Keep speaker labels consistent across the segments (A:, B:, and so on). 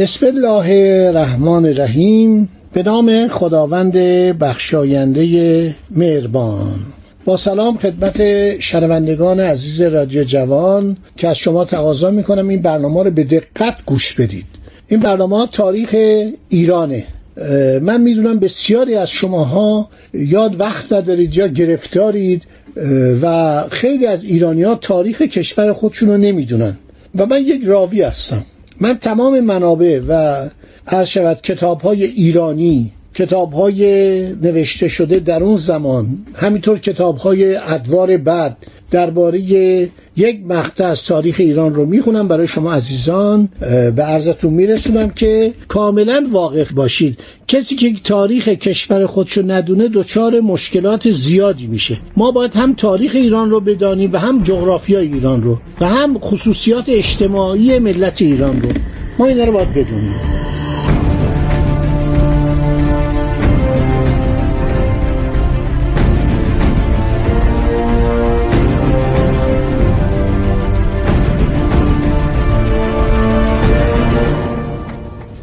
A: بسم الله الرحمن الرحیم. به نام خداوند بخشاینده مهربان. با سلام خدمت شنوندگان عزیز رادیو جوان که از شما تقاضا می‌کنم این برنامه رو به دقت گوش بدید. این برنامه تاریخ ایرانه. من می‌دونم بسیاری از شماها یاد وقت ندارید یا گرفتارید و خیلی از ایرانی ها تاریخ کشور خودشون رو نمی‌دونن. و من یک راوی هستم. من تمام منابع و هر شود کتاب های ایرانی کتاب های نوشته شده در اون زمان. همینطور کتاب های ادوار بعد درباره یک مقطع از تاریخ ایران رو می‌خونم برای شما عزیزان به عرضتون میرسونم که کاملا واقف باشید. کسی که تاریخ کشور خودشو ندونه دچار مشکلات زیادی میشه. ما باید هم تاریخ ایران رو بدانیم و هم جغرافیای ایران رو و هم خصوصیات اجتماعی ملت ایران رو. ما اینا رو باید بدونیم.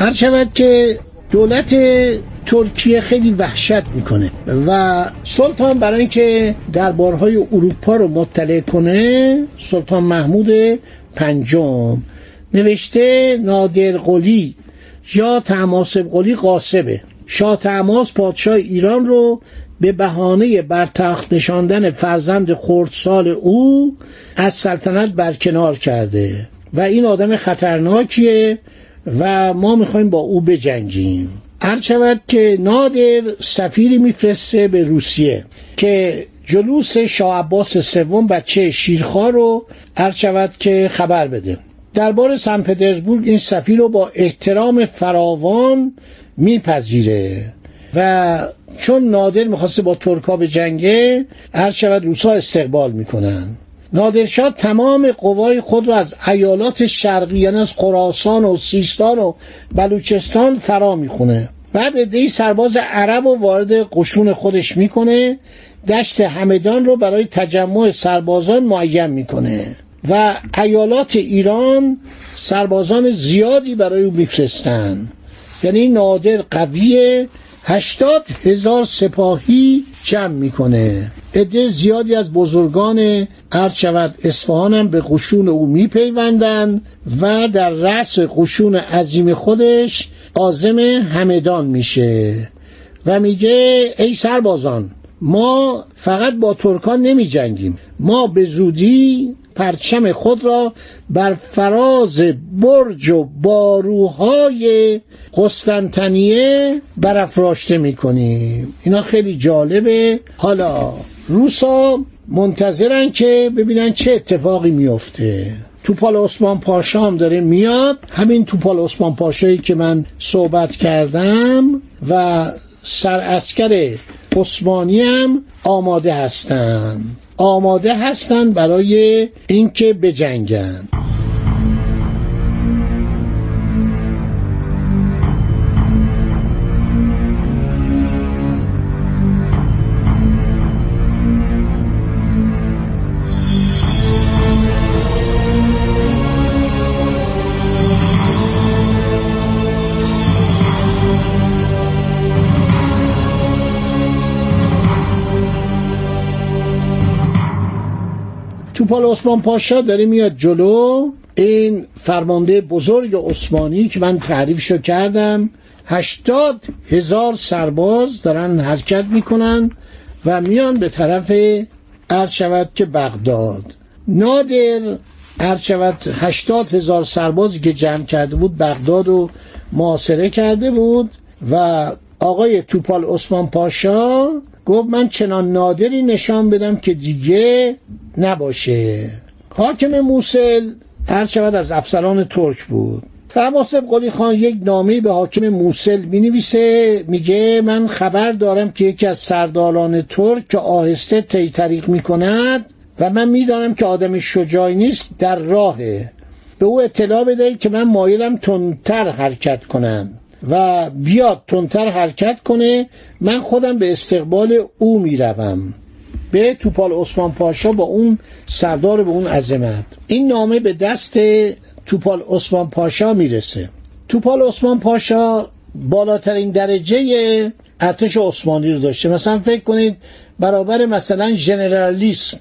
A: هر شود که دولت ترکیه خیلی وحشت می‌کنه و سلطان برای اینکه دربارهای اروپا رو مطلع کنه سلطان محمود پنجم. نوشته نادر قلی یا تماسب قلی قاسبه. شاه تماس پادشاه ایران رو به بهانه بر تخت نشاندن فرزند خردسال او از سلطنت برکنار کرده. و این آدم خطرناکیه و ما می‌خوایم با او بجنگیم. هر شود که نادر سفیری میفرسته به روسیه که جلوس شاه عباس سوم بچه شیرخوار رو هر شود که خبر بده. دربار سن پترزبورگ این سفیر رو با احترام فراوان میپذیره و چون نادر می‌خواسته با ترکا به جنگه هر شود روسا استقبال می‌کنن. نادرشاه تمام قوای خود را از ایالات شرقی یعنی از خراسان و سیستان و بلوچستان فرا می‌خونه. بعد ادهی سرباز عرب و وارد قشون خودش می‌کنه. دشت همدان رو برای تجمع سربازان معین می‌کنه. و ایالات ایران سربازان زیادی برای او میفرستن. یعنی نادر قویه هشتاد هزار سپاهی جمع می‌کنه. عده زیادی از بزرگان عرض شود. اصفهان هم به قشون او میپیوندند و در رأس قشون عظیم خودش عازم همدان میشه و میگه ای سربازان ما فقط با ترکان نمی جنگیم ما به زودی پرچم خود را بر فراز برج و باروهای قسطنطنیه برافراشته می‌کنیم. اینا خیلی جالبه. حالا روسا منتظرن که ببینن چه اتفاقی میفته توپال عثمان پاشا هم داره میاد. همین توپال عثمان پاشایی که من صحبت کردم و سر اسکر عثمانی هم آماده هستن. آماده هستن برای اینکه بجنگن. توپال عثمان پاشا داره میاد جلو. این فرمانده بزرگ عثمانی که من تعریفشو کردم هشتاد هزار سرباز دارن حرکت می‌کنن و میان به طرف عرض شود که بغداد. نادر عرض شود هشتاد هزار سربازی که جمع کرده بود بغداد رو محاصره کرده بود و آقای توپال عثمان پاشا گفت من چنان نادری نشان بدم که دیگه نباشه. حاکم موسل هر از افسران ترک بود. تماسب قلی خان یک نامه به حاکم موسل می نویسه میگه من خبر دارم که یکی از سرداران ترک که آهسته طی طریق می کند و من می‌دانم که آدم شجاعی نیست در راهه. به او اطلاع بده که من مایلم تندتر حرکت کنم و بیاد تندتر حرکت کنه من خودم به استقبال او می‌روم. به توپال عثمان پاشا با اون سردار به اون عظمت. این نامه به دست توپال عثمان پاشا می‌رسه. توپال عثمان پاشا بالاترین درجه ارتش عثمانی رو داشته. مثلا فکر کنید برابر مثلا ژنرالیسم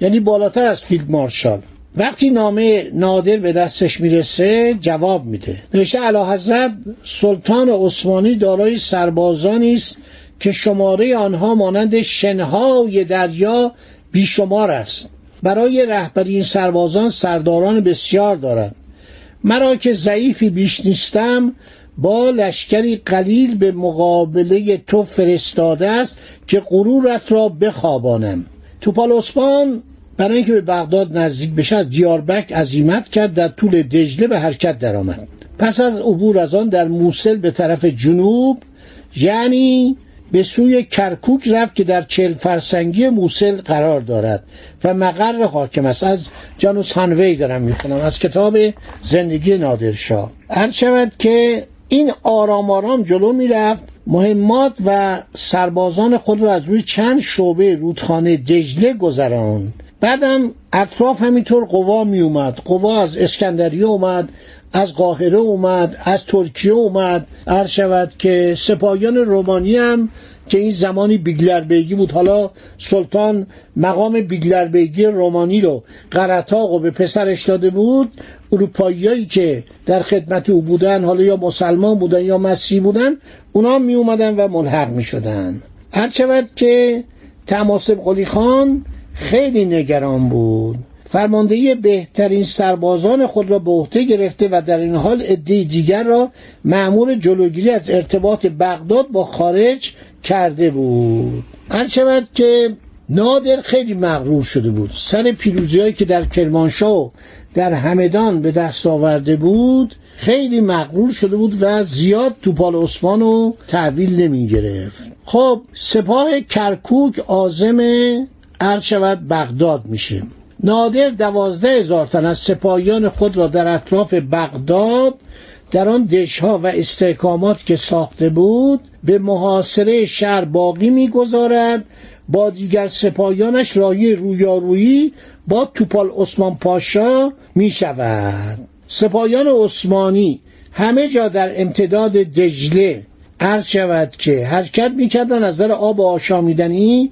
A: یعنی بالاتر از فیلد مارشال. وقتی نامه نادر به دستش می‌رسه جواب میده. نوشته علا حضرت سلطان عثمانی دارای سربازانی است که شماره آنها مانند شنهای دریا بیشمار است. برای رهبری این سربازان سرداران بسیار دارد. مرا که ضعیفی بیش نیستم با لشکری قلیل به مقابله تو فرستاده است که غرورت را بخوابانم. توپال عثمان برای اینکه به بغداد نزدیک بشه از دیاربک عزیمت کرد در طول دجله به حرکت درآمد. پس از عبور از آن در موسل به طرف جنوب یعنی به سوی کرکوک رفت که در چل فرسنگی موسل قرار دارد. و مقر حاکم است. از جانوس هانوی دارم می‌خونم. از کتاب زندگی نادرشاه. هر شود که این آرام آرام جلو می‌رفت. مهمات و سربازان خود را از روی چند شعبه رودخانه دجله گذران بعدم اطراف همینطور قوا می اومد. قوا از اسکندریه اومد از قاهره اومد از ترکیه اومد. هر شود که سپاهیان رومانی هم که این زمانی بیگلربیگی بود. حالا سلطان مقام بیگلربیگی رومانی رو قرطاق و به پسرش داده بود. اروپاییایی که در خدمت او بودن حالا یا مسلمان بودن یا مسیحی بودن اونا می اومدن و ملحق می شدن. هر شود که تماسب قلی خان خیلی نگران بود. فرماندهی بهترین سربازان خود را به عهده گرفته و در این حال عده دیگر را معمول جلوگیری از ارتباط بغداد با خارج کرده بود. هر شود که نادر خیلی مغرور شده بود. سر پیروزی که در کرمانشاه و در همدان به دست آورده بود خیلی مغرور شده بود و زیاد توپال عثمان رو تحویل نمی گرفت خب سپاه کرکوک آزم عرض شود بغداد میشه. نادر دوازده هزار تن از سپاهیان خود را در اطراف بغداد در آن دشها و استحکامات که ساخته بود به محاصره شهر باقی می‌گذارد. با دیگر سپاهیانش راهی رویارویی با توپال عثمان پاشا می شود سپاهیان عثمانی همه جا در امتداد دجله. عرض شود که حرکت می‌کردن از در آب آشامیدنی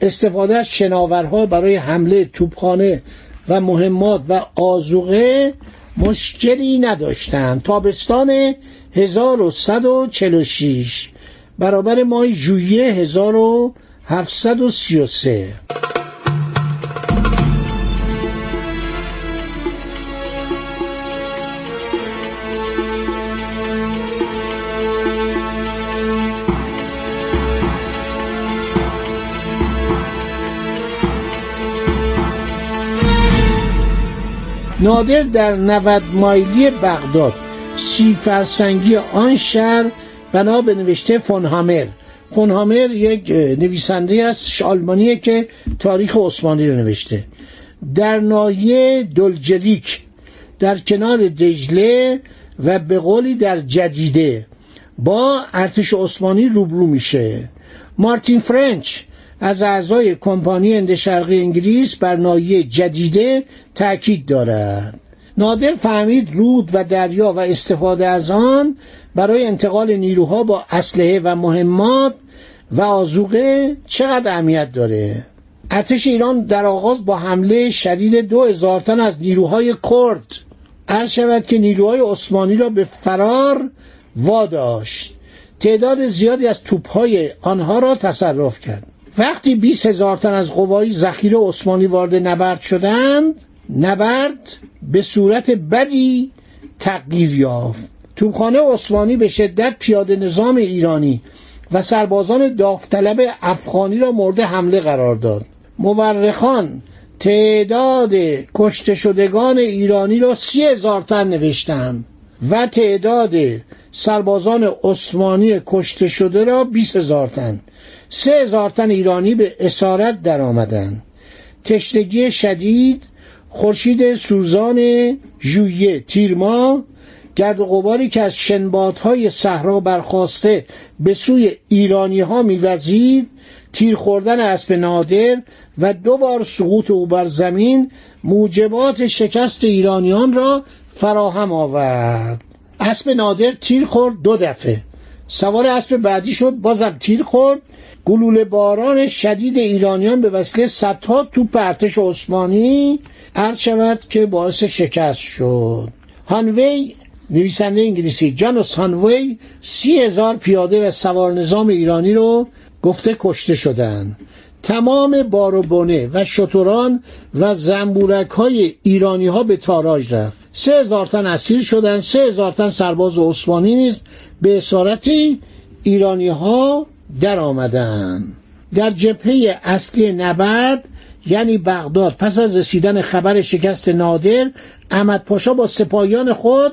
A: استفاده از شناورها برای حمله توپخانه و مهمات و آزوقه مشکلی نداشتند. تابستان 1146 برابر ماه ژوئیه 1733 نادر در 90 مایلی بغداد. سی فرسنگی آن شهر بنا به نوشته فونهامر. فونهامر یک نویسنده است آلمانیه که تاریخ عثمانی رو نوشته. در ناحیه دلجلیک در کنار دجله و به قولی در جدیده با ارتش عثمانی روبرو میشه. مارتین فرنچ از اعضای کمپانی هند شرقی انگلیس بر ناحیه جدیده تاکید دارد. نادر فهمید رود و دریا و استفاده از آن برای انتقال نیروها با اسلحه و مهمات و آزوقه چقدر اهمیت داره؟ ارتش ایران در آغاز با حمله شدید دو هزار تن از نیروهای کرد عرض شود که نیروهای عثمانی را به فرار واداشت. تعداد زیادی از توپهای آنها را تصرف کرد. وقتی 20 هزار تن از قوای ذخیره عثمانی وارد نبرد شدند نبرد به صورت بدی تغییر یافت. توپخانه عثمانی به شدت پیاده نظام ایرانی و سربازان داوطلب افغانی را مورد حمله قرار داد. مورخان تعداد کشته شدگان ایرانی را سی هزار تن نوشتند و تعداد سربازان عثمانی کشته شده را 20 هزار تن سه هزار تن ایرانی به اسارت در آمدن. تشنگی شدید خورشید سوزان ژوئیه تیرما گرد و غباری که از شنبادهای صحرا برخواسته به سوی ایرانی ها میوزید تیر خوردن اسب نادر و دو بار سقوط او بر زمین موجبات شکست ایرانیان را فراهم آورد. اسب نادر تیر خورد دو دفعه. سوار اسب بعدی شد بازم تیر خورد. گلوله باران شدید ایرانیان به وسیله صدها توپ ارتش عثمانی عرض شود که باعث شکست شد. هانوی نویسنده انگلیسی جانوس هانوی سی هزار پیاده و سوار نظام ایرانی رو گفته کشته شدند تمام باروبونه و شتران و زنبورک های ایرانی ها به تاراج رفت. سه هزار تن اسیر شدن سه هزار تن سرباز عثمانی نیست. به اسارتی ایرانی ها در آمدن. در جبهه اصلی نبرد یعنی بغداد پس از رسیدن خبر شکست نادر احمد پاشا با سپاهیان خود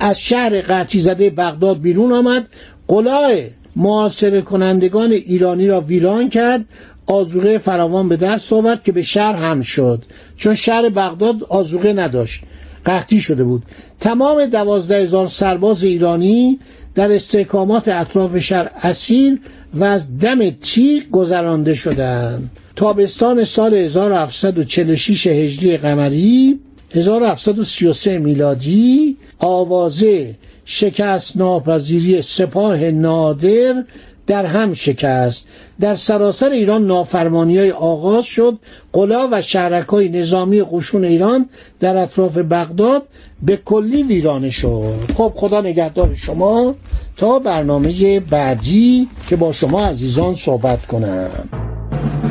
A: از شهر قرچی زده بغداد بیرون آمد. قلاه معاصره کنندگان ایرانی را ویران کرد. آزوقه فراوان به دست آورد که به شهر هم شد. چون شهر بغداد آزوقه نداشت. قحطی شده بود. تمام دوازده هزار سرباز ایرانی در استحکامات اطراف شهر اسیر و از دم تیغ گذرانده شدند. تابستان سال 1746 هجری قمری 1733 میلادی آوازه شکست ناپذیری سپاه نادر در هم شکست. در سراسر ایران نافرمانی های آغاز شد. قلا و شهرک های نظامی قشون ایران در اطراف بغداد به کلی ویرانه شد. خب خدا نگهدار شما. تا برنامه بعدی که با شما عزیزان صحبت کنم.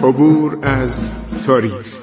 B: عبور از تاریخ.